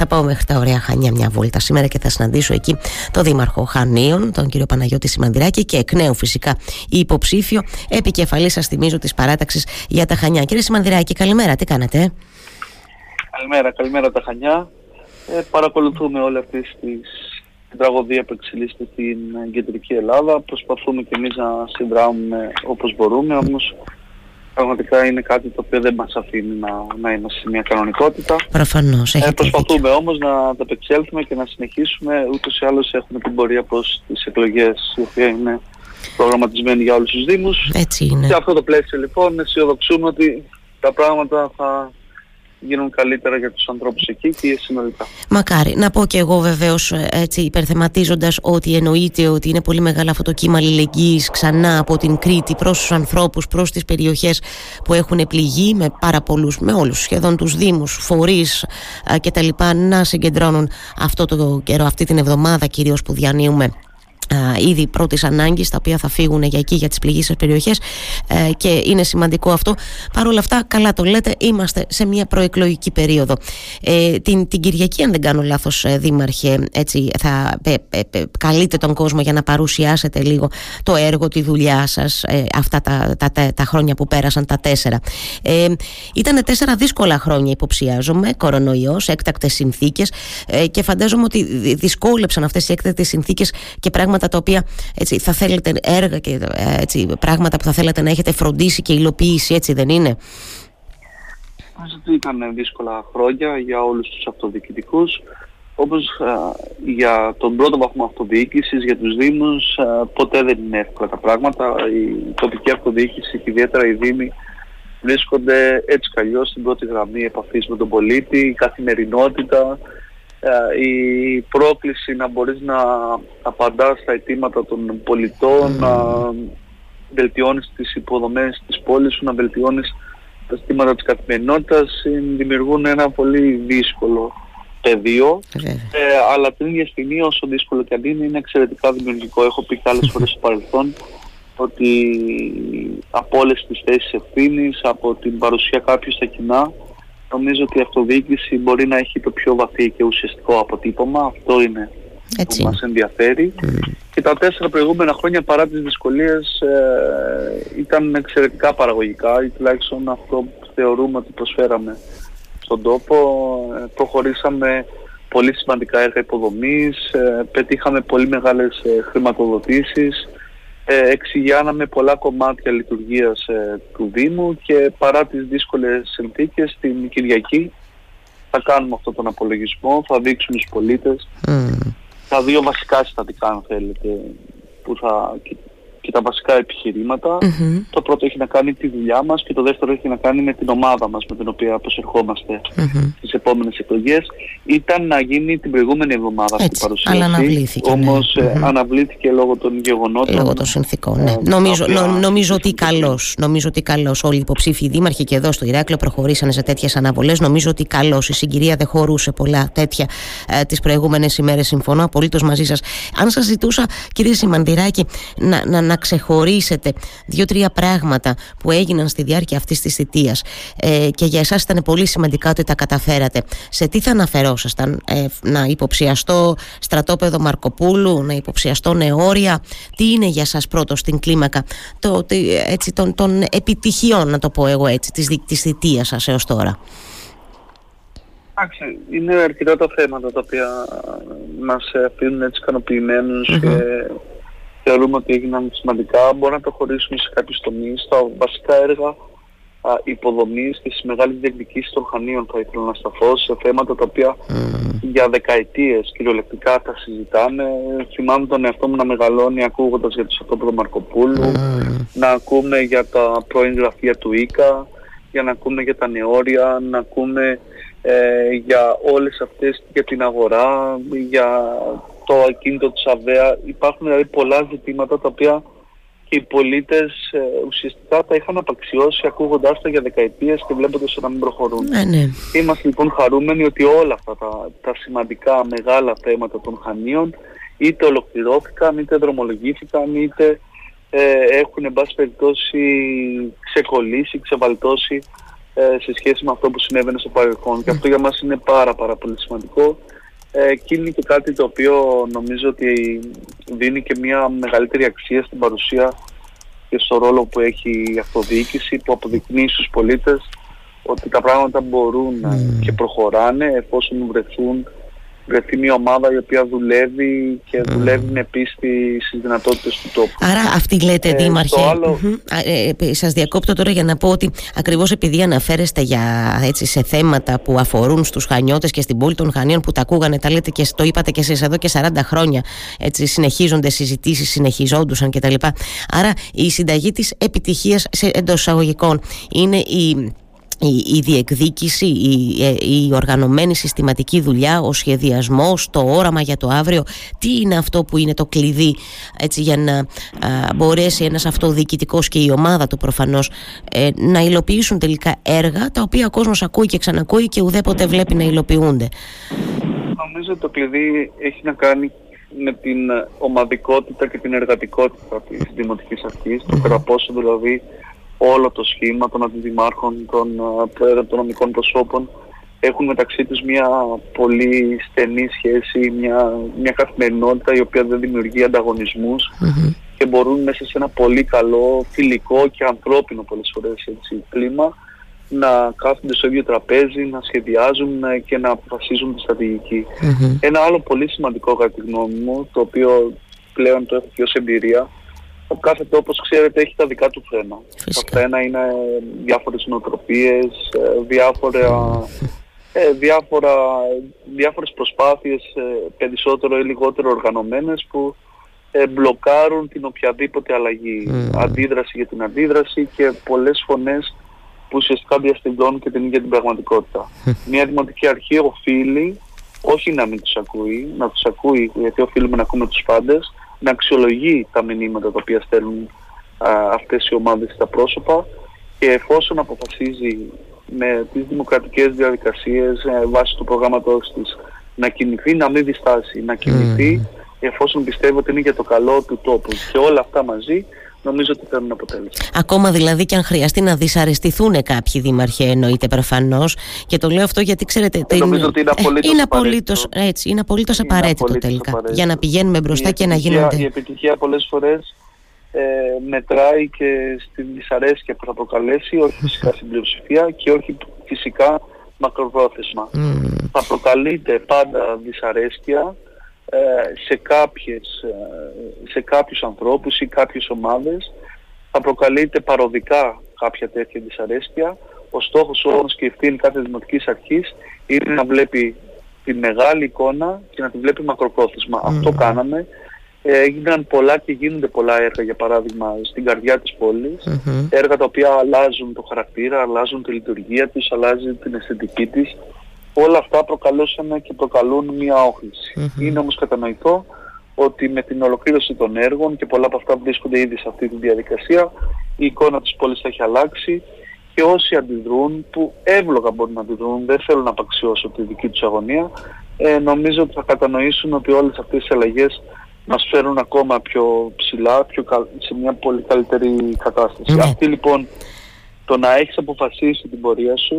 Θα πάω μέχρι τα ωραία Χανιά μια βόλτα σήμερα και θα συναντήσω εκεί τον Δήμαρχο Χανίων, τον κύριο Παναγιώτη Σιμανδυράκη και εκ νέου φυσικά η υποψήφιο επικεφαλής, σας θυμίζω, της παράταξης για τα Χανιά. Κύριε Σιμανδυράκη, καλημέρα, τι κάνετε; Καλημέρα, καλημέρα τα Χανιά. Ε, παρακολουθούμε όλη αυτή τη τραγωδία που εξελίσσεται στην κεντρική Ελλάδα. Προσπαθούμε και εμείς να συνδράμουμε όπως μπορούμε, όμως πραγματικά είναι κάτι το οποίο δεν μας αφήνει να, να είμαστε σε μια κανονικότητα. Προφανώς, ε, Προσπαθούμε όμως να ανταπεξέλθουμε και να συνεχίσουμε. Ούτως ή άλλως έχουμε την πορεία προς τις εκλογές, η οποία είναι προγραμματισμένη για όλους τους Δήμους. Έτσι είναι. Σε αυτό το πλαίσιο λοιπόν αισιοδοξούμε ότι τα πράγματα θα γίνουν καλύτερα για τους ανθρώπους εκεί και συνολικά. Μακάρι. Να πω και εγώ βεβαίως έτσι υπερθεματίζοντας ότι εννοείται ότι είναι πολύ μεγάλο αυτό το κύμα αλληλεγγύης ξανά από την Κρήτη προς τους ανθρώπους, προς τις περιοχές που έχουν πληγεί με πάρα πολλούς, με όλους σχεδόν τους δήμους, φορείς και τα λοιπά να συγκεντρώνουν αυτό το καιρό, αυτή την εβδομάδα κυρίως που διανύουμε ήδη πρώτης ανάγκης, τα οποία θα φύγουν για εκεί, για τις πληγήσεις περιοχές. Ε, και είναι σημαντικό αυτό. Παρ' όλα αυτά, καλά το λέτε, είμαστε σε μια προεκλογική περίοδο. Ε, την, την Κυριακή, αν δεν κάνω λάθος, ε, Δήμαρχε, έτσι, θα καλείτε τον κόσμο για να παρουσιάσετε λίγο το έργο, τη δουλειά σας αυτά τα, τα, τα, τα, χρόνια που πέρασαν, τα τέσσερα. Ε, ήταν τέσσερα δύσκολα χρόνια, υποψιάζομαι, κορονοϊός, έκτακτες συνθήκες και φαντάζομαι ότι δυσκόλεψαν αυτές οι έκτακτες συνθήκες και πράγματα πράγματα τα οποία έτσι, θα θέλετε έργα και ε, έτσι, πράγματα που θα θέλετε να έχετε φροντίσει και υλοποιήσει, έτσι δεν είναι; ότι ήταν δύσκολα χρόνια για όλους τους αυτοδιοικητικούς. Όπως ε, για τον πρώτο βαθμό αυτοδιοίκησης, για τους Δήμους, ε, ποτέ δεν είναι εύκολα τα πράγματα. Η τοπική αυτοδιοίκηση και ιδιαίτερα οι Δήμοι βρίσκονται έτσι καλλιώς στην πρώτη γραμμή επαφής με τον πολίτη, η καθημερινότητα, ε, η πρόκληση να μπορείς να απαντάς στα αιτήματα των πολιτών, να βελτιώνεις τις υποδομές της πόλης σου, να βελτιώνεις τα αιτήματα της καθημερινότητας, δημιουργούν ένα πολύ δύσκολο πεδίο, ε, αλλά την ίδια στιγμή όσο δύσκολο και αν είναι, είναι εξαιρετικά δημιουργικό. Έχω πει και άλλες φορές στο παρελθόν ότι από όλες τις θέσεις ευθύνης, από την παρουσία κάποιου στα κοινά, νομίζω ότι η αυτοδιοίκηση μπορεί να έχει το πιο βαθύ και ουσιαστικό αποτύπωμα. Αυτό είναι Έτσι. που μας ενδιαφέρει. Και τα τέσσερα προηγούμενα χρόνια παρά τις δυσκολίες ε, ήταν εξαιρετικά παραγωγικά ή τουλάχιστον αυτό που θεωρούμε ότι προσφέραμε στον τόπο. Ε, προχωρήσαμε πολύ σημαντικά έργα υποδομής, ε, πετύχαμε πολύ μεγάλες ε, χρηματοδοτήσεις, ε, εξηγιάναμε πολλά κομμάτια λειτουργίας ε, του Δήμου και παρά τις δύσκολες συνθήκες την Κυριακή θα κάνουμε αυτόν τον απολογισμό, θα δείξουμε στους πολίτες τα δύο βασικά συστατικά αν θέλετε που θα και τα βασικά Το πρώτο έχει να κάνει τη δουλειά μας και το δεύτερο έχει να κάνει με την ομάδα μας με την οποία αποσερχόμαστε mm-hmm. στις επόμενες εκλογές. Ήταν να γίνει την προηγούμενη εβδομάδα αυτή η παρουσίαση. Αλλά αναβλήθηκε. Ναι. Όμως mm-hmm. αναβλήθηκε λόγω των γεγονότων. Λόγω των συνθήκων, ναι. Ε, νομίζω, νο, νομίζω ότι καλώς, νομίζω ότι καλώς όλοι οι υποψήφοι δήμαρχοι και εδώ στο Ηράκλειο προχωρήσανε σε τέτοιες αναβολές. Νομίζω ότι καλώς η συγκυρία δεν χωρούσε πολλά τέτοια ε, τις προηγούμενες ημέρες. Συμφωνώ απολύτως μαζί σας. Αν σας ζητούσα κύριε Σιμαντηράκη να, να, να ξεχωρίσετε δύο-τρία πράγματα που έγιναν στη διάρκεια αυτής της θητείας ε, και για εσάς ήταν πολύ σημαντικά ότι τα καταφέρατε. Σε τι θα αναφερόσασταν, ε, να υποψιαστώ στρατόπεδο Μαρκοπούλου, να υποψιαστώ νεόρια, τι είναι για σας πρώτος στην κλίμακα το, έτσι, των, των επιτυχιών, να το πω εγώ έτσι, της, της θητείας σας έως τώρα; Εντάξει, είναι αρκετά τα θέματα τα οποία μας αφήνουν έτσι και θεωρούμε ότι έγιναν σημαντικά. Μπορούμε να προχωρήσουμε σε κάποιους τομείς. Τα βασικά έργα α, υποδομής και στις μεγάλες διεκδικήσεις των χανίων θα ήθελα να σταθώ σε θέματα τα οποία για δεκαετίες κυριολεκτικά τα συζητάμε. Θυμάμαι τον εαυτό μου να μεγαλώνει ακούγοντας για το Σωτόπεδο Μαρκοπούλου, να ακούμε για τα πρώην γραφεία του ΙΚΑ, για να ακούμε για τα νεόρια, να ακούμε ε, για όλες αυτές, για την αγορά, για το ακίνητο της ΑΒΕΑ. Υπάρχουν δηλαδή πολλά ζητήματα τα οποία και οι πολίτες ε, ουσιαστικά τα είχαν απαξιώσει ακούγοντάς τα για δεκαετίες και βλέποντας να μην προχωρούν. Ναι, ναι. Είμαστε λοιπόν χαρούμενοι ότι όλα αυτά τα, τα σημαντικά μεγάλα θέματα των χανίων είτε ολοκληρώθηκαν, είτε δρομολογήθηκαν, είτε ε, έχουν εν πάση περιπτώσει ξεκολλήσει, ξεβαλτώσει σε σχέση με αυτό που συνέβαινε στο παρελθόν και αυτό για μας είναι πάρα πάρα πολύ σημαντικό ε, και είναι και κάτι το οποίο νομίζω ότι δίνει και μια μεγαλύτερη αξία στην παρουσία και στο ρόλο που έχει η αυτοδιοίκηση που αποδεικνύει στους πολίτες ότι τα πράγματα μπορούν και προχωράνε εφόσον βρεθούν βρεθεί μια ομάδα η οποία δουλεύει και δουλεύει με πίστη στις δυνατότητες του τόπου. Άρα αυτή λέτε ε, δήμαρχε. Άλλο... Ε, ε, σας διακόπτω τώρα για να πω ότι ακριβώς επειδή αναφέρεστε για, έτσι, σε θέματα που αφορούν στους Χανιώτες και στην πόλη των Χανίων που τα ακούγανε, τα λέτε και το είπατε και εσείς εδώ και 40 χρόνια έτσι, συνεχίζονται συζητήσεις, συνεχιζόντουσαν κτλ. Άρα η συνταγή της επιτυχίας σε, εντός εισαγωγικών είναι η η, η διεκδίκηση, η, ε, η οργανωμένη συστηματική δουλειά, ο σχεδιασμός, το όραμα για το αύριο, τι είναι αυτό που είναι το κλειδί έτσι, για να μπορέσει ένας αυτοδιοικητικός και η ομάδα του προφανώς ε, να υλοποιήσουν τελικά έργα τα οποία ο κόσμος ακούει και ξανακούει και ουδέποτε βλέπει να υλοποιούνται. Νομίζω ότι το κλειδί έχει να κάνει με την ομαδικότητα και την εργατικότητα της Δημοτικής Αρχής, το κατά πόσο δηλαδή όλο το σχήμα των αντιδημάρχων, των ε, πρόεδρων των νομικών προσώπων. Έχουν μεταξύ τους μια πολύ στενή σχέση, μια, μια καθημερινότητα η οποία δεν δημιουργεί και μπορούν μέσα σε ένα πολύ καλό, φιλικό και ανθρώπινο πολλές φορές έτσι, κλίμα να κάθονται στο ίδιο τραπέζι, να σχεδιάζουν ε, και να αποφασίζουν τη στρατηγικη Ένα άλλο πολύ σημαντικό κατά τη γνώμη μου, το οποίο πλέον το έχω και ως εμπειρία, ο κάθε τόπος, ξέρετε, έχει τα δικά του φρένα. Τα φρένα είναι διάφορες νοοτροπίες, ε, διάφορα, ε, διάφορα, διάφορες προσπάθειες ε, περισσότερο ή λιγότερο οργανωμένες που ε, μπλοκάρουν την οποιαδήποτε αλλαγή. Αντίδραση για την αντίδραση και πολλές φωνές που ουσιαστικά διαστηριώνουν και την ίδια την πραγματικότητα. Μια δημοτική αρχή οφείλει όχι να μην τους ακούει, να τους ακούει γιατί οφείλουμε να ακούμε τους πάντες, να αξιολογεί τα μηνύματα τα οποία στέλνουν α, αυτές οι ομάδες στα πρόσωπα και εφόσον αποφασίζει με τις δημοκρατικές διαδικασίες ε, βάσει του προγράμματος της να κινηθεί, να μην διστάσει, να κινηθεί εφόσον πιστεύω ότι είναι για το καλό του τόπου. Και όλα αυτά μαζί νομίζω ότι φέρνουν αποτέλεσμα. Ακόμα δηλαδή και αν χρειαστεί να δυσαρεστηθούν κάποιοι δήμαρχοι, εννοείται προφανώς. Και το λέω αυτό γιατί ξέρετε. Ε, νομίζω ότι είναι απολύτως είναι απολύτως, έτσι, είναι απολύτως απαραίτητο τελικά. Απαραίτητο. Για να πηγαίνουμε μπροστά και να γίνονται. Η επιτυχία πολλές φορές ε, μετράει και στη δυσαρέσκεια που θα προκαλέσει, όχι φυσικά στην πλειοψηφία και όχι φυσικά μακροπρόθεσμα. Mm. Θα προκαλείται πάντα δυσαρέσκεια ε, σε, κάποιες, ε, σε κάποιους ανθρώπους ή κάποιες ομάδες θα προκαλείται παροδικά κάποια τέτοια δυσαρέσκεια. Ο στόχος όμως και η ευθύνη κάθε δημοτικής αρχής είναι να βλέπει τη μεγάλη εικόνα και να τη βλέπει μακροπρόθεσμα. Αυτό κάναμε. Ε, έγιναν πολλά και γίνονται πολλά έργα, για παράδειγμα, στην καρδιά της πόλης. Έργα τα οποία αλλάζουν το χαρακτήρα, αλλάζουν τη λειτουργία της, αλλάζουν την αισθητική της όλα αυτά προκαλούσαν και προκαλούν μια οχληση Είναι όμως κατανοητό ότι με την ολοκλήρωση των έργων και πολλά από αυτά βρίσκονται ήδη σε αυτή τη διαδικασία, η εικόνα της πόλης θα έχει αλλάξει και όσοι αντιδρούν, που εύλογα μπορούν να αντιδρούν, δεν θέλω να απαξιώσω τη δική τους αγωνία, ε, νομίζω ότι θα κατανοήσουν ότι όλες αυτές οι αλλαγές μας φέρουν ακόμα πιο ψηλά, πιο, σε μια πολύ καλύτερη κατάσταση. Ναι. Αυτή λοιπόν, το να έχεις αποφασίσει την πορεία σου,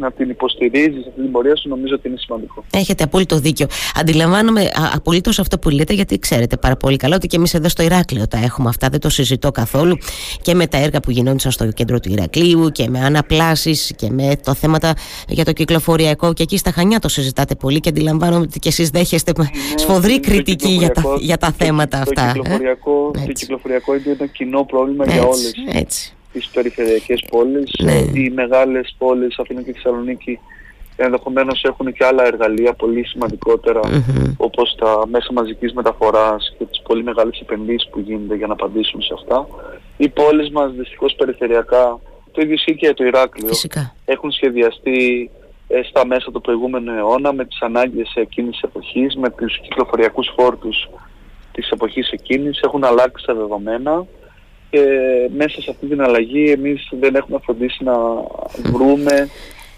να την υποστηρίζεις αυτή την πορεία σου, νομίζω ότι είναι σημαντικό. Έχετε απόλυτο δίκιο. Αντιλαμβάνομαι απολύτως αυτό που λέτε, γιατί ξέρετε πάρα πολύ καλά ότι και εμείς εδώ στο Ηράκλειο τα έχουμε αυτά. Δεν το συζητώ καθόλου. Και με τα έργα που γινόντουσαν στο κέντρο του Ηρακλείου και με αναπλάσεις και με το θέματα για το κυκλοφοριακό. Και εκεί στα Χανιά το συζητάτε πολύ και αντιλαμβάνομαι ότι και εσείς δέχεστε ναι, σφοδρή κριτική για τα, για τα θέματα το, αυτά. Το κυκλοφοριακό, το κυκλοφοριακό είναι ένα κοινό πρόβλημα για όλε τις περιφερειακές πόλεις. Ναι. Οι μεγάλες πόλεις, Αθήνα και Θεσσαλονίκη, ενδεχομένως έχουν και άλλα εργαλεία πολύ όπως τα μέσα μαζικής μεταφοράς και τις πολύ μεγάλες επενδύσεις που γίνονται για να απαντήσουν σε αυτά. Οι πόλεις μας δυστυχώς περιφερειακά, το ίδιο ισχύει και το Ηράκλειο, Φυσικά. έχουν σχεδιαστεί ε, στα μέσα του προηγούμενου αιώνα με τις ανάγκες εκείνης της εποχής, με τους κυκλοφοριακούς φόρτους της εποχής εκείνης, έχουν αλλάξει τα δεδομένα και μέσα σε αυτή την αλλαγή εμείς δεν έχουμε φροντίσει να βρούμε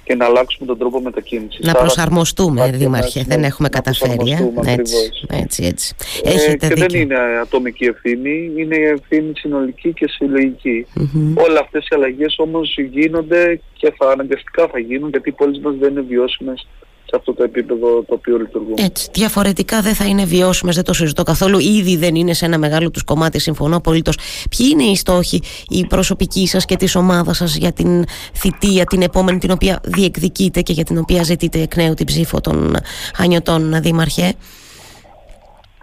και να αλλάξουμε τον τρόπο μετακίνησης. Να προσαρμοστούμε, Δήμαρχε, δεν έχουμε καταφέρει. Ε; Έτσι, έτσι, έτσι. Ε, Έχετε και δεν είναι ατομική ευθύνη, είναι ευθύνη συνολική και συλλογική. Mm-hmm. Όλα αυτές οι αλλαγές όμως γίνονται και θα αναγκαστικά θα γίνουν γιατί οι πόλεις μας δεν είναι βιώσιμες σε αυτό το επίπεδο το οποίο λειτουργούν. Έτσι. Διαφορετικά δεν θα είναι βιώσιμες, δεν το συζητώ καθόλου. Ήδη δεν είναι σε ένα μεγάλο τους κομμάτι, συμφωνώ απολύτως. Ποιοι είναι οι στόχοι, οι προσωπικοί σας και της ομάδας σας για την θητεία, την επόμενη, την οποία διεκδικείτε και για την οποία ζητείτε εκ νέου την ψήφο των Χανιωτών, Δήμαρχε.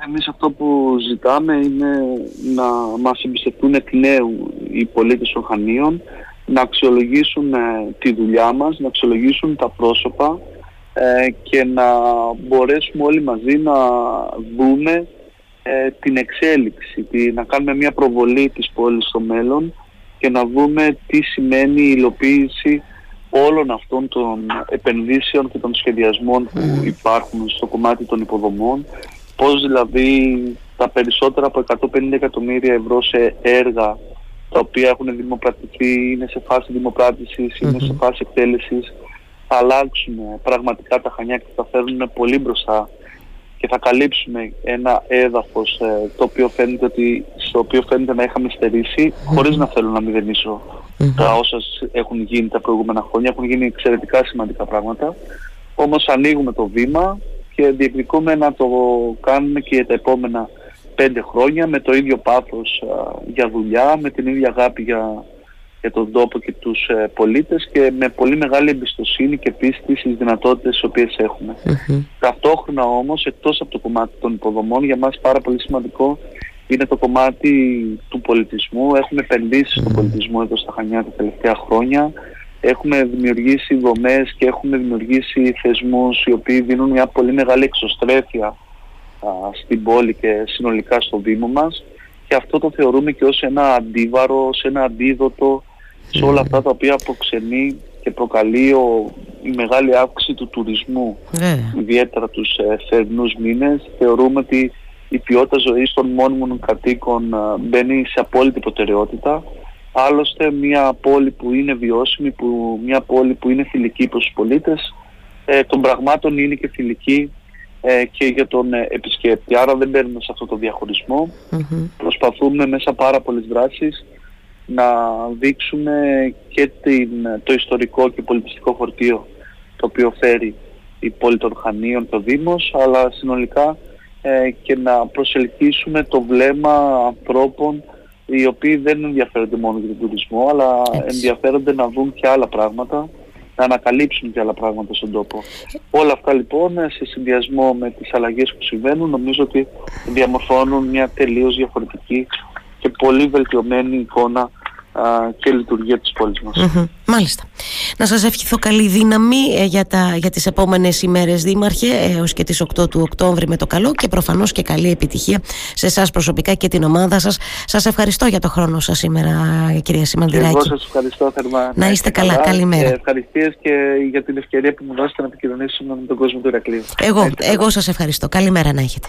Εμείς αυτό που ζητάμε είναι να μας εμπιστευτούν εκ νέου οι πολίτες των Χανίων, να αξιολογήσουν ε, τη δουλειά μας, να αξιολογήσουν τα πρόσωπα, ε, και να μπορέσουμε όλοι μαζί να δούμε ε, την εξέλιξη, τη, να κάνουμε μια προβολή της πόλης στο μέλλον και να δούμε τι σημαίνει η υλοποίηση όλων αυτών των επενδύσεων και των σχεδιασμών που υπάρχουν στο κομμάτι των υποδομών, πώς δηλαδή τα περισσότερα από 150 εκατομμύρια ευρώ σε έργα τα οποία έχουν δημοπρατηθεί, είναι σε φάση δημοπράτησης, είναι σε φάση εκτέλεσης, θα αλλάξουμε πραγματικά τα Χανιά και θα φέρνουμε πολύ μπροστά και θα καλύψουμε ένα έδαφος ε, το οποίο φαίνεται ότι, στο οποίο φαίνεται να είχαμε στερήσει χωρίς να θέλω να μηδενίσω τα όσα έχουν γίνει τα προηγούμενα χρόνια. Έχουν γίνει εξαιρετικά σημαντικά πράγματα. Όμως ανοίγουμε το βήμα και διεκδικούμε να το κάνουμε και για τα επόμενα πέντε χρόνια με το ίδιο πάθος για δουλειά, με την ίδια αγάπη για για τον τόπο και τους ε, πολίτες και με πολύ μεγάλη εμπιστοσύνη και πίστη στις δυνατότητες τις οποίες έχουμε. Ταυτόχρονα όμως, εκτός από το κομμάτι των υποδομών, για μας πάρα πολύ σημαντικό είναι το κομμάτι του πολιτισμού. Έχουμε επενδύσει στον πολιτισμό εδώ στα Χανιά τα τελευταία χρόνια. Έχουμε δημιουργήσει δομές και έχουμε δημιουργήσει θεσμούς οι οποίοι δίνουν μια πολύ μεγάλη εξωστρέφεια στην πόλη και συνολικά στο Δήμο μας και αυτό το θεωρούμε και ως ένα αντίβαρο, ως ένα αντίδοτο σε όλα αυτά τα οποία αποξενεί και προκαλεί ο, η μεγάλη αύξηση του τουρισμού, ιδιαίτερα τους ε, θερινούς μήνες. Θεωρούμε ότι η ποιότητα ζωής των μόνιμων κατοίκων ε, μπαίνει σε απόλυτη προτεραιότητα. Άλλωστε μια πόλη που είναι βιώσιμη, που, μια πόλη που είναι φιλική προς τους πολίτες, ε, των πραγμάτων είναι και φιλική ε, και για τον ε, επισκέπτη. Άρα δεν μπαίνουμε σε αυτό το διαχωρισμό. Προσπαθούμε μέσα πάρα πολλές δράσεις να δείξουμε και την, το ιστορικό και πολιτιστικό φορτίο το οποίο φέρει η πόλη των Χανίων, το Δήμος, αλλά συνολικά ε, και να προσελκύσουμε το βλέμμα ανθρώπων οι οποίοι δεν ενδιαφέρονται μόνο για τον τουρισμό, αλλά ενδιαφέρονται να δουν και άλλα πράγματα, να ανακαλύψουν και άλλα πράγματα στον τόπο. Όλα αυτά λοιπόν, σε συνδυασμό με τις αλλαγές που συμβαίνουν, νομίζω ότι διαμορφώνουν μια τελείως διαφορετική και πολύ βελτιωμένη εικόνα και λειτουργία της πόλης μας. Μάλιστα. Να σας ευχηθώ καλή δύναμη ε, για, τα, για τις επόμενες ημέρες Δήμαρχε έως και τις 8 του Οκτώβρη με το καλό και προφανώς και καλή επιτυχία σε εσάς προσωπικά και την ομάδα σας. Σας ευχαριστώ για το χρόνο σας σήμερα κυρία Σιμαντηράκη. Και εγώ σας ευχαριστώ θερμά. Να είστε καλά. Καλημέρα. Ευχαριστίες και για την ευκαιρία που μου δώσετε να επικοινωνήσουμε με τον κόσμο του Ηρακλείου. Εγώ, εγώ σας ευχαριστώ. Καλημέρα να έχετε.